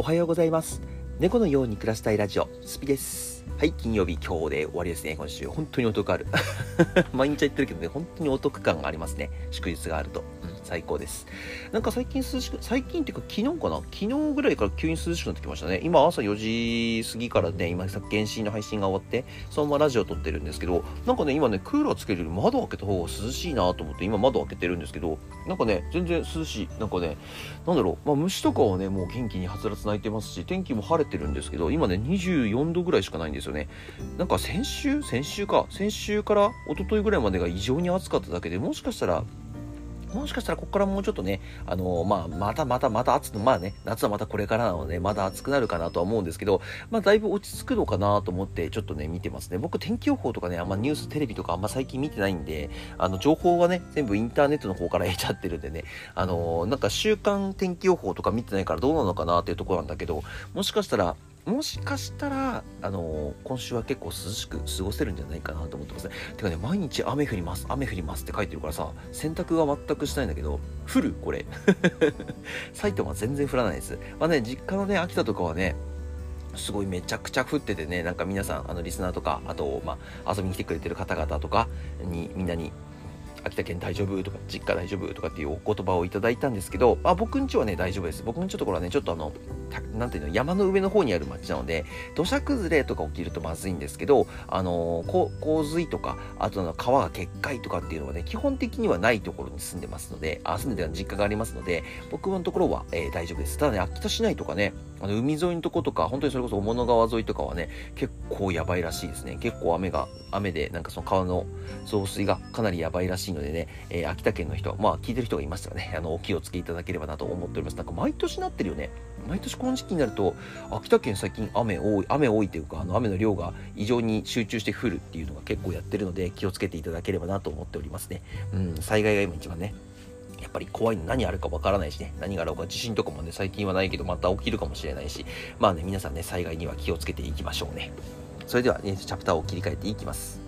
おはようございます。猫のように暮らしたいラジオスピです。はい金曜日今日で終わりですね。今週本当にお得ある。毎日言ってるけどね本当にお得感がありますね。祝日があると、うん。最高です。なんか最近涼しく、最近っていうか昨日かな？昨日ぐらいから急に涼しくなってきましたね。今朝4時過ぎからね、今さっき原神の配信が終わって、そのままラジオ撮ってるんですけど、なんかね、今ね、クーラーつけるより窓開けた方が涼しいなと思って、今窓開けてるんですけど、なんかね、全然涼しい。なんかね、なんだろう、まあ虫とかはね、もう元気にはつらつ鳴いてますし、天気も晴れてるんですけど、今ね、24度ぐらいしかないんですよね。なんか先週、先週か、先週から一昨日ぐらいまでが異常に暑かっただけで、もしかしたら、もしかしたらここからもうちょっとね、あのー、まあ、またまたまた暑く、まあね、夏はまたこれからなので、まだ暑くなるかなとは思うんですけど、まあ、だいぶ落ち着くのかなと思って、ちょっとね、見てますね。僕、天気予報とかね、あんまニュース、テレビとかあんま最近見てないんで、あの、情報はね、全部インターネットの方から得ちゃってるんでね、あのー、なんか週間天気予報とか見てないからどうなのかなっていうところなんだけど、もしかしたら、もしかしたら、あのー、今週は結構涼しく過ごせるんじゃないかなと思ってますね。てかね、毎日雨降ります、雨降りますって書いてるからさ、洗濯は全くしたいんだけど、降るこれ。埼玉は全然降らないです。まあね、実家のね、秋田とかはね、すごいめちゃくちゃ降っててね、なんか皆さん、あの、リスナーとか、あと、まあ、遊びに来てくれてる方々とかに、みんなに秋田県大丈夫とか実家大丈夫とかっていうお言葉をいただいたんですけど、あ、僕んちはね大丈夫です僕んちのところはねちょっとあのなんていうの山の上の方にある町なので土砂崩れとか起きるとまずいんですけどあの洪水とかあとの川が決壊とかっていうのはね基本的にはないところに住んでますのであ住んでる実家がありますので僕のところは、えー、大丈夫ですただね秋田市内とかねあの海沿いのとことか本当にそれこそ雄物川沿いとかはね結構やばいらしいですね結構雨が雨でなんかその川の増水がかなりやばいらしいのでね、えー秋田県の人、まあ聞いてる人がいましたらね、あの、お気をつけいただければなと思っております。なんか毎年なってるよね。毎年この時期になると、秋田県最近雨多い、雨多いというか、あの、雨の量が異常に集中して降るっていうのが結構やってるので、気をつけていただければなと思っておりますね。うん、災害が今一番ね、やっぱり怖いの何あるかわからないしね、何があるか地震とかもね、最近はないけど、また起きるかもしれないし、まあね、皆さんね、災害には気をつけていきましょうね。それではね、チャプターを切り替えていきます。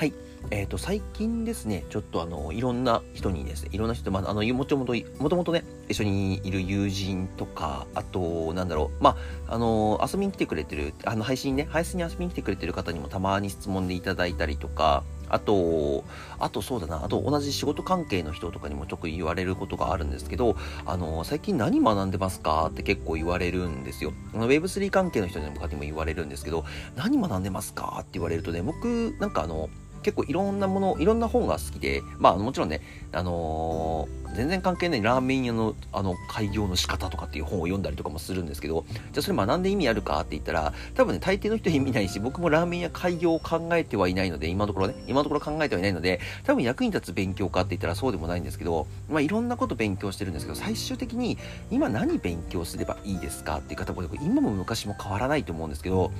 はいえっ、ー、と、最近ですね、ちょっとあの、いろんな人にですね、いろんな人、まあ、あの、もともと、もともとね、一緒にいる友人とか、あと、なんだろう、まあ、あの、遊びに来てくれてる、あの、配信ね、配信に遊びに来てくれてる方にもたまに質問でいただいたりとか、あと、あとそうだな、あと同じ仕事関係の人とかにもちょっと言われることがあるんですけど、あの、最近何学んでますかって結構言われるんですよ。Web3 関係の人にも言われるんですけど、何学んでますかって言われるとね、僕、なんかあの、結構いろんなもの、いろんな本が好きで、まあもちろんね、あのー、全然関係ないラーメン屋のあの開業の仕方とかっていう本を読んだりとかもするんですけど、じゃあそれ学んで意味あるかって言ったら、多分ね、大抵の人意味ないし、僕もラーメン屋開業を考えてはいないので、今のところね、今のところ考えてはいないので、多分役に立つ勉強かって言ったらそうでもないんですけど、まあいろんなこと勉強してるんですけど、最終的に今何勉強すればいいですかっていう方も、今も昔も変わらないと思うんですけど、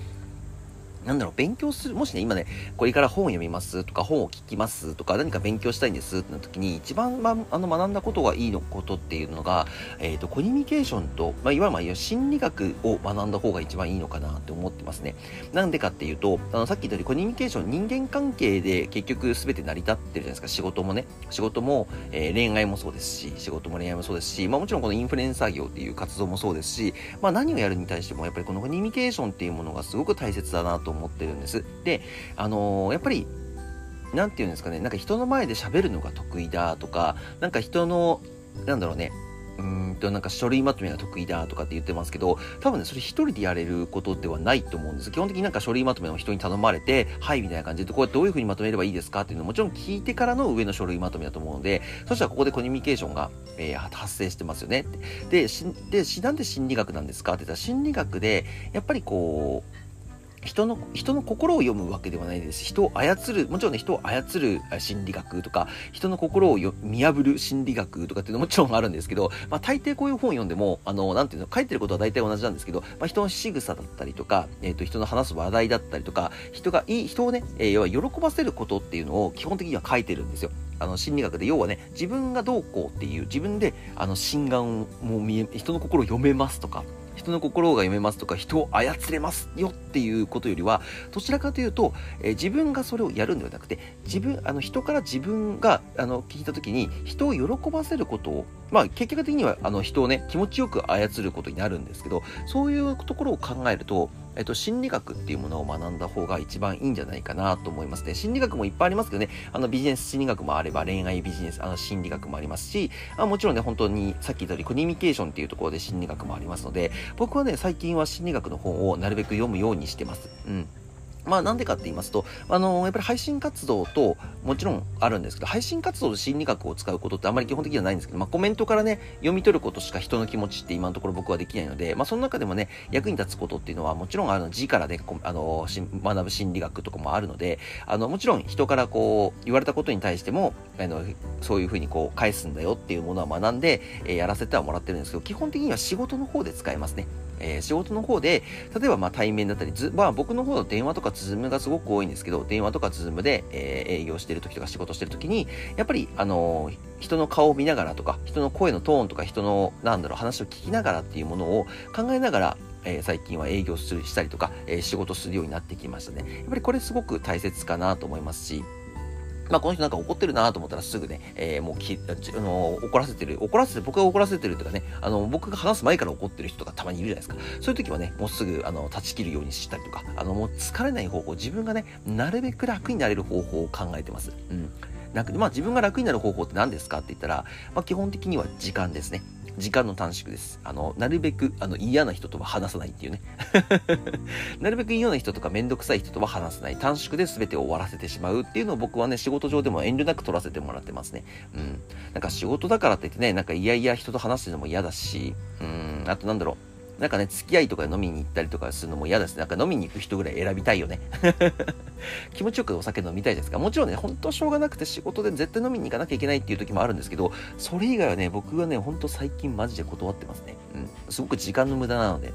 なんだろう、勉強する、もしね、今ね、これから本を読みますとか、本を聞きますとか、何か勉強したいんですってな時に、一番、ま、あの、学んだことがいいのことっていうのが、えっ、ー、と、コミュニケーションと、まあ、いわゆる、まあ、心理学を学んだ方が一番いいのかなって思ってますね。なんでかっていうと、あの、さっき言ったように、コミュニケーション、人間関係で結局全て成り立ってるじゃないですか。仕事もね、仕事も、えー、恋愛もそうですし、仕事も恋愛もそうですし、まあ、もちろんこのインフルエンサー業っていう活動もそうですし、まあ、何をやるに対しても、やっぱりこのコミュニケーションっていうものがすごく大切だなと思ってるんです。で、あのー、やっぱり、なんて言うんですかね、なんか人の前で喋るのが得意だとか、なんか人の、なんだろうね、うんとなんか書類まとめが得意だとかって言ってますけど多分ねそれ一人でやれることではないと思うんです基本的になんか書類まとめを人に頼まれてはいみたいな感じでこうやってどういうふうにまとめればいいですかっていうのをもちろん聞いてからの上の書類まとめだと思うのでそしたらここでコミュニケーションが、えー、発生してますよねでしでなんで心理学なんですかって言ったら心理学でやっぱりこう人の、人の心を読むわけではないです人を操る、もちろんね、人を操る心理学とか、人の心を見破る心理学とかっていうのももちろんあるんですけど、まあ大抵こういう本を読んでも、あの、なんていうの、書いてることは大体同じなんですけど、まあ人の仕草だったりとか、えっ、ー、と、人の話す話題だったりとか、人がいい、人をね、えー、要は喜ばせることっていうのを基本的には書いてるんですよ。あの心理学で要はね自分がどうこうっていう自分であの心眼も見え人の心を読めますとか人の心が読めますとか、人を操れますよっていうことよりは、どちらかというと、えー、自分がそれをやるんではなくて、自分、あの、人から自分が、あの、聞いた時に、人を喜ばせることを、まあ、結果的には、あの、人をね、気持ちよく操ることになるんですけど、そういうところを考えると、えっと、心理学っていうものを学んだ方が一番いいんじゃないかなと思いますね。心理学もいっぱいありますけどね、あのビジネス心理学もあれば恋愛ビジネス、あの心理学もありますし、あもちろんね、本当にさっき言ったようにコミュニケーションっていうところで心理学もありますので、僕はね、最近は心理学の本をなるべく読むようにしてます。うん。まあなんでかって言いますと、あのー、やっぱり配信活動ともちろんあるんですけど、配信活動で心理学を使うことってあまり基本的にはないんですけど、まあコメントからね、読み取ることしか人の気持ちって今のところ僕はできないので、まあその中でもね、役に立つことっていうのはもちろんあの字からね、あのー、学ぶ心理学とかもあるので、あの、もちろん人からこう言われたことに対しても、あの、そういうふうにこう返すんだよっていうものは学んで、えー、やらせてはもらってるんですけど、基本的には仕事の方で使えますね。えー、仕事の方で、例えばまあ対面だったり、ずまあ僕の方の電話とかズームがすごく多いんですけど、電話とかズームで、えー、営業してる時とか仕事してる時に、やっぱり、あのー、人の顔を見ながらとか、人の声のトーンとか、人の、なんだろう、話を聞きながらっていうものを考えながら、えー、最近は営業するしたりとか、えー、仕事するようになってきましたね。やっぱりこれすごく大切かなと思いますし、まあ、この人なんか怒ってるなと思ったらすぐね、えー、もうき、あの、怒らせてる、怒らせて、僕が怒らせてるとかね、あの、僕が話す前から怒ってる人がたまにいるじゃないですか。そういう時はね、もうすぐ、あの、断ち切るようにしたりとか、あの、もう疲れない方法、自分がね、なるべく楽になれる方法を考えてます。うん。なんか、まあ自分が楽になる方法って何ですかって言ったら、まあ基本的には時間ですね。時間の短縮です。あの、なるべく、あの、嫌な人とは話さないっていうね。なるべく嫌な人とかめんどくさい人とは話さない。短縮で全てを終わらせてしまうっていうのを僕はね、仕事上でも遠慮なく取らせてもらってますね。うん。なんか仕事だからって言ってね、なんか嫌々人と話すのも嫌だし、うん、あとなんだろう。なんかね、付き合いとかで飲みに行ったりとかするのも嫌ですなんか飲みに行く人ぐらい選びたいよね。気持ちよくお酒飲みたいですか。もちろんね、ほんとしょうがなくて仕事で絶対飲みに行かなきゃいけないっていう時もあるんですけど、それ以外はね、僕はね、ほんと最近マジで断ってますね。うん。すごく時間の無駄なので。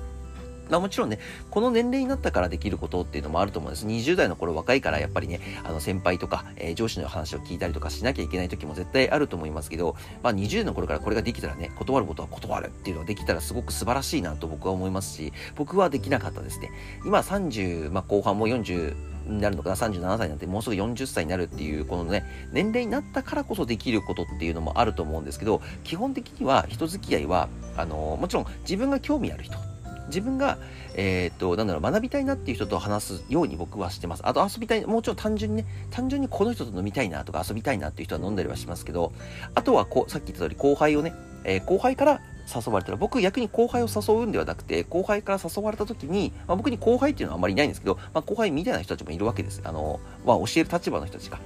まあもちろんね、この年齢になったからできることっていうのもあると思うんです。20代の頃若いからやっぱりね、あの先輩とか、えー、上司の話を聞いたりとかしなきゃいけない時も絶対あると思いますけど、まあ20代の頃からこれができたらね、断ることは断るっていうのができたらすごく素晴らしいなと僕は思いますし、僕はできなかったですね。今30、まあ後半も40、になるのかな37歳になってもうすぐ40歳になるっていうこのね年齢になったからこそできることっていうのもあると思うんですけど基本的には人付き合いはあのもちろん自分が興味ある人自分が、えっ、と、なんだろう、学びたいなっていう人と話すように僕はしてます。あと遊びたい、もうちょっと単純にね、単純にこの人と飲みたいなとか遊びたいなっていう人は飲んだりはしますけど、あとはこう、さっき言った通り後輩をね、えー、後輩から誘われたら、僕逆に後輩を誘うんではなくて、後輩から誘われた時に、まあ、僕に後輩っていうのはあんまりいないんですけど、まあ、後輩みたいな人たちもいるわけです。あの、まあ、教える立場の人たちが。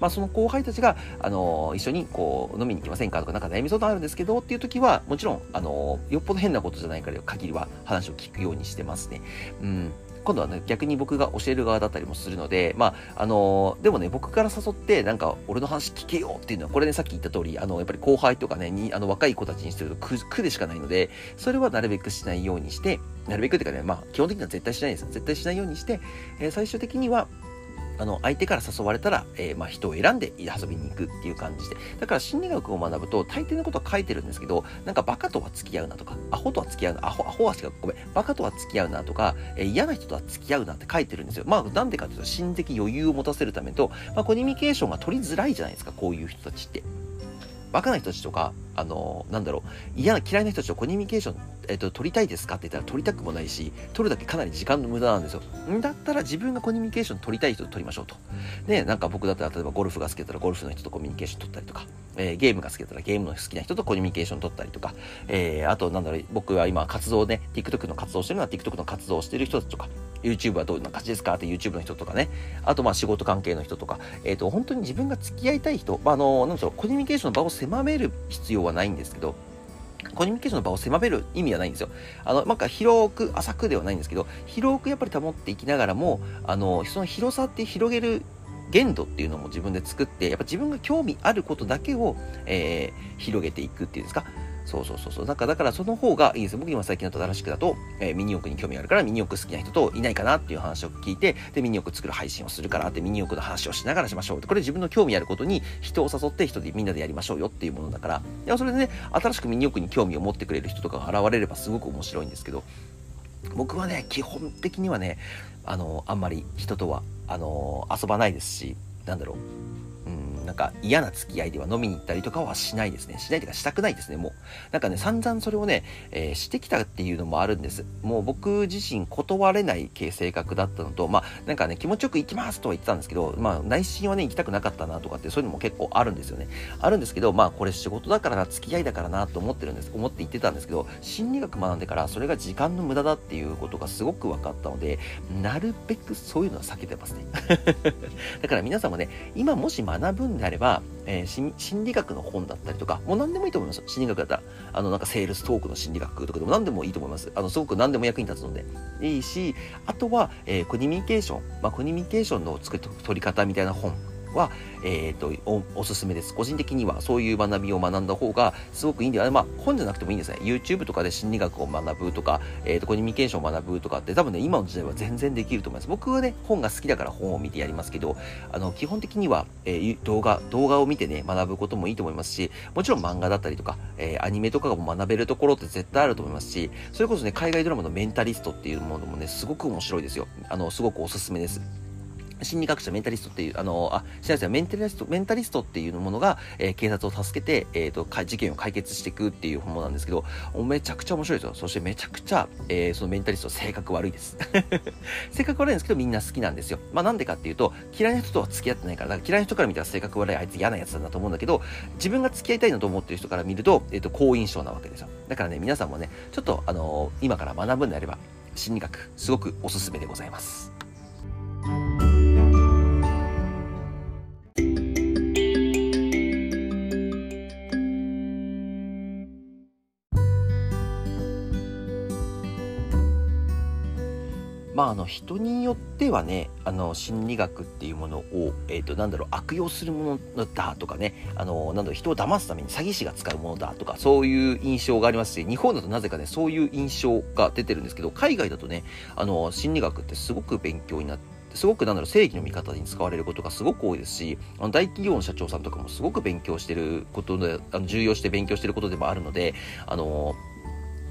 まあ、その後輩たちが、あの一緒にこう飲みに行きませんかとか、なんか悩み相談あるんですけどっていう時は、もちろん、あのよっぽど変なことじゃないから限りは話を聞くようにしてますね。うん。今度はね、逆に僕が教える側だったりもするので、まあ、あのー、でもね、僕から誘って、なんか、俺の話聞けよっていうのは、これね、さっき言った通り、あの、やっぱり後輩とかね、に、あの、若い子たちにすると苦、苦でしかないので、それはなるべくしないようにして、なるべくっていうかね、まあ、基本的には絶対しないです。絶対しないようにして、えー、最終的には、あの、相手から誘われたら、えー、まあ、人を選んで遊びに行くっていう感じで。だから心理学を学ぶと、大抵のことは書いてるんですけど、なんかバカとは付き合うなとか、アホとは付き合うな、アホ、アホは違う、ごめん、バカとは付き合うなとか、えー、嫌な人とは付き合うなって書いてるんですよ。まあ、なんでかというと、心的余裕を持たせるためと、まあ、コミュニケーションが取りづらいじゃないですか、こういう人たちって。バカな人たちとか、あの、なんだろう、嫌な、嫌いな人たちとコミュニケーション、えっと、取りたいですかって言ったら取りたくもないし、取るだけかなり時間の無駄なんですよ。だったら自分がコミュニケーション取りたい人と取りましょうと。で、なんか僕だったら、例えばゴルフが好きだったらゴルフの人とコミュニケーション取ったりとか、えー、ゲームが好きだったらゲームの好きな人とコミュニケーション取ったりとか、えー、あと、なんだろう、僕は今活動ね、TikTok の活動してるのは TikTok の活動をしてる人たちとか、YouTube はどういう感じですかって YouTube の人とかね。あとまあ仕事関係の人とか、えっ、ー、と、本当に自分が付き合いたい人、まあ、あの、なんでしょう、コミュニケーションの場を狭める必要はないんですけど、コミュニケーションの場を狭める意味はないんですよ。あの、なんか広く、浅くではないんですけど、広くやっぱり保っていきながらも、あの、その広さって広げる限度っていうのも自分で作って、やっぱ自分が興味あることだけを、えー、広げていくっていうんですか。そうそうそうそう。だから、だからその方がいいですよ。僕今最近だと新しくだと、えー、ミニ四駆に興味あるから、ミニ四駆好きな人といないかなっていう話を聞いて、で、ミニ四駆作る配信をするからって、ミニ四駆の話をしながらしましょう。これ自分の興味あることに人を誘って人でみんなでやりましょうよっていうものだから、いや、それでね、新しくミニ四駆に興味を持ってくれる人とかが現れればすごく面白いんですけど、僕はね、基本的にはね、あの、あんまり人とは、あの、遊ばないですし、なんだろう、うんなんか嫌な付き合いでは飲みに行ったりとかはしないですね。しないというかしたくないですね、もう。なんかね、散々それをね、えー、してきたっていうのもあるんです。もう僕自身断れない系性格だったのと、まあなんかね、気持ちよく行きますとは言ってたんですけど、まあ内心はね、行きたくなかったなとかってそういうのも結構あるんですよね。あるんですけど、まあこれ仕事だからな、付き合いだからなと思ってるんです。思って言ってたんですけど、心理学学んでからそれが時間の無駄だっていうことがすごく分かったので、なるべくそういうのは避けてますね。だから皆さんもね、今もし学ぶんであれば、えー、心理学の本だったりとか、もう何でもいいと思います。心理学だったら、あの、なんかセールストークの心理学とかでも何でもいいと思います。あの、すごく何でも役に立つので。いいし、あとは、えー、コミュニケーション、まあ、コミュニケーションの作り方みたいな本は、えっ、ー、とお、すすめです。個人的にはそういう学びを学んだ方がすごくいいんで、あまあ、本じゃなくてもいいんですね。YouTube とかで心理学を学ぶとか、えっ、ー、と、コミュニケーションを学ぶとかって多分ね、今の時代は全然できると思います。僕はね、本が好きだから本を見てやりますけど、あの、基本的には、えー、動画、動画を見てね、学ぶこともいいと思いますし、もちろん漫画だったりとか、えアニメとかも学べるところって絶対あると思いますし、それこそね、海外ドラマのメンタリストっていうものもね、すごく面白いですよ。あの、すごくおすすめです。心理学者メンタリストっていう、あの、あ、知らない、メンタリスト、メンタリストっていうものが、えー、警察を助けて、えっ、ー、と、事件を解決していくっていうものなんですけど、めちゃくちゃ面白いですよ。そしてめちゃくちゃ、えー、そのメンタリスト性格悪いです。性格悪いんですけど、みんな好きなんですよ。まあなんでかっていうと、嫌いな人とは付き合ってないから、だから嫌いな人から見たら性格悪い、あいつ嫌なやつだなと思うんだけど、自分が付き合いたいなと思ってる人から見ると、えっ、と、好印象なわけですよ。だからね、皆さんもね、ちょっと、あの今から学ぶんであれば、心理学、すごくおすすめでございます。まあ、あの人によってはねあの心理学っていうものを、えーと、なんだろう悪用するものだとかねあのなんだろう人を騙すために詐欺師が使うものだとかそういう印象がありますし日本だとなぜかねそういう印象が出てるんですけど海外だとねあの心理学ってすごく勉強になってすごくなんだろう正義の味方に使われることがすごく多いですしあの大企業の社長さんとかもすごく勉強してることであの重要して勉強してることでもあるのであの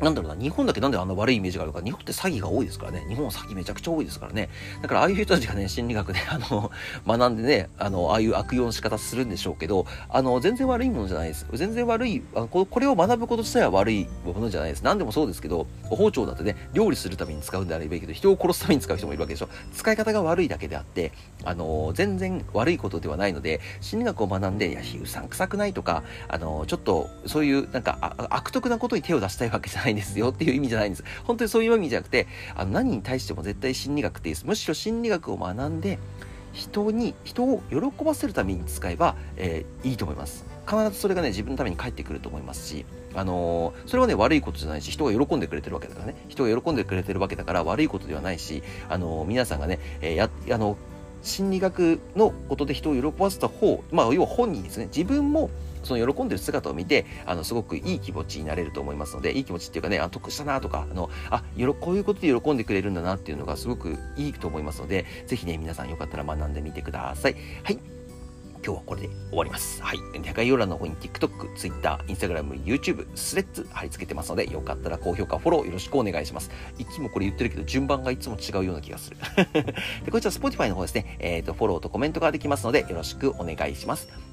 なんだろうな、日本だけなんであんな悪いイメージがあるか、日本って詐欺が多いですからね。日本は詐欺めちゃくちゃ多いですからね。だからああいう人たちがね、心理学で、あの、学んでね、あの、ああいう悪用の仕方するんでしょうけど、あの、全然悪いものじゃないです。全然悪い、あのこれを学ぶこと自体は悪いものじゃないです。何でもそうですけど、包丁だってね、料理するために使うんであればいいけど、人を殺すために使う人もいるわけでしょ。使い方が悪いだけであって、あの、全然悪いことではないので、心理学を学んで、いや、うさんくさくないとか、あの、ちょっと、そういう、なんか、悪徳なことに手を出したいわけじゃないんですよっていう意味じゃないんです。本当にそういう意味じゃなくて、あの何に対しても絶対心理学っていいです。むしろ心理学を学んで、人に、人を喜ばせるために使えば、えー、いいと思います。必ずそれがね、自分のために返ってくると思いますし、あのー、それはね、悪いことじゃないし、人が喜んでくれてるわけだからね、人が喜んでくれてるわけだから悪いことではないし、あのー、皆さんがね、え、や、あの、心理学のことで人を喜ばせた方、まあ、要は本人ですね、自分もその喜んでる姿を見て、あの、すごくいい気持ちになれると思いますので、いい気持ちっていうかね、あ、得したなとか、あの、あ、よこういうことで喜んでくれるんだなっていうのがすごくいいと思いますので、ぜひね、皆さんよかったら学んでみてください。はい。今日はこれで終わります。はい。概要欄の方に TikTok、Twitter、Instagram、YouTube、スレッズ貼り付けてますので、よかったら高評価、フォローよろしくお願いします。いつもこれ言ってるけど、順番がいつも違うような気がする。で、こちら Spotify の方ですね、えっ、ー、と、フォローとコメントができますので、よろしくお願いします。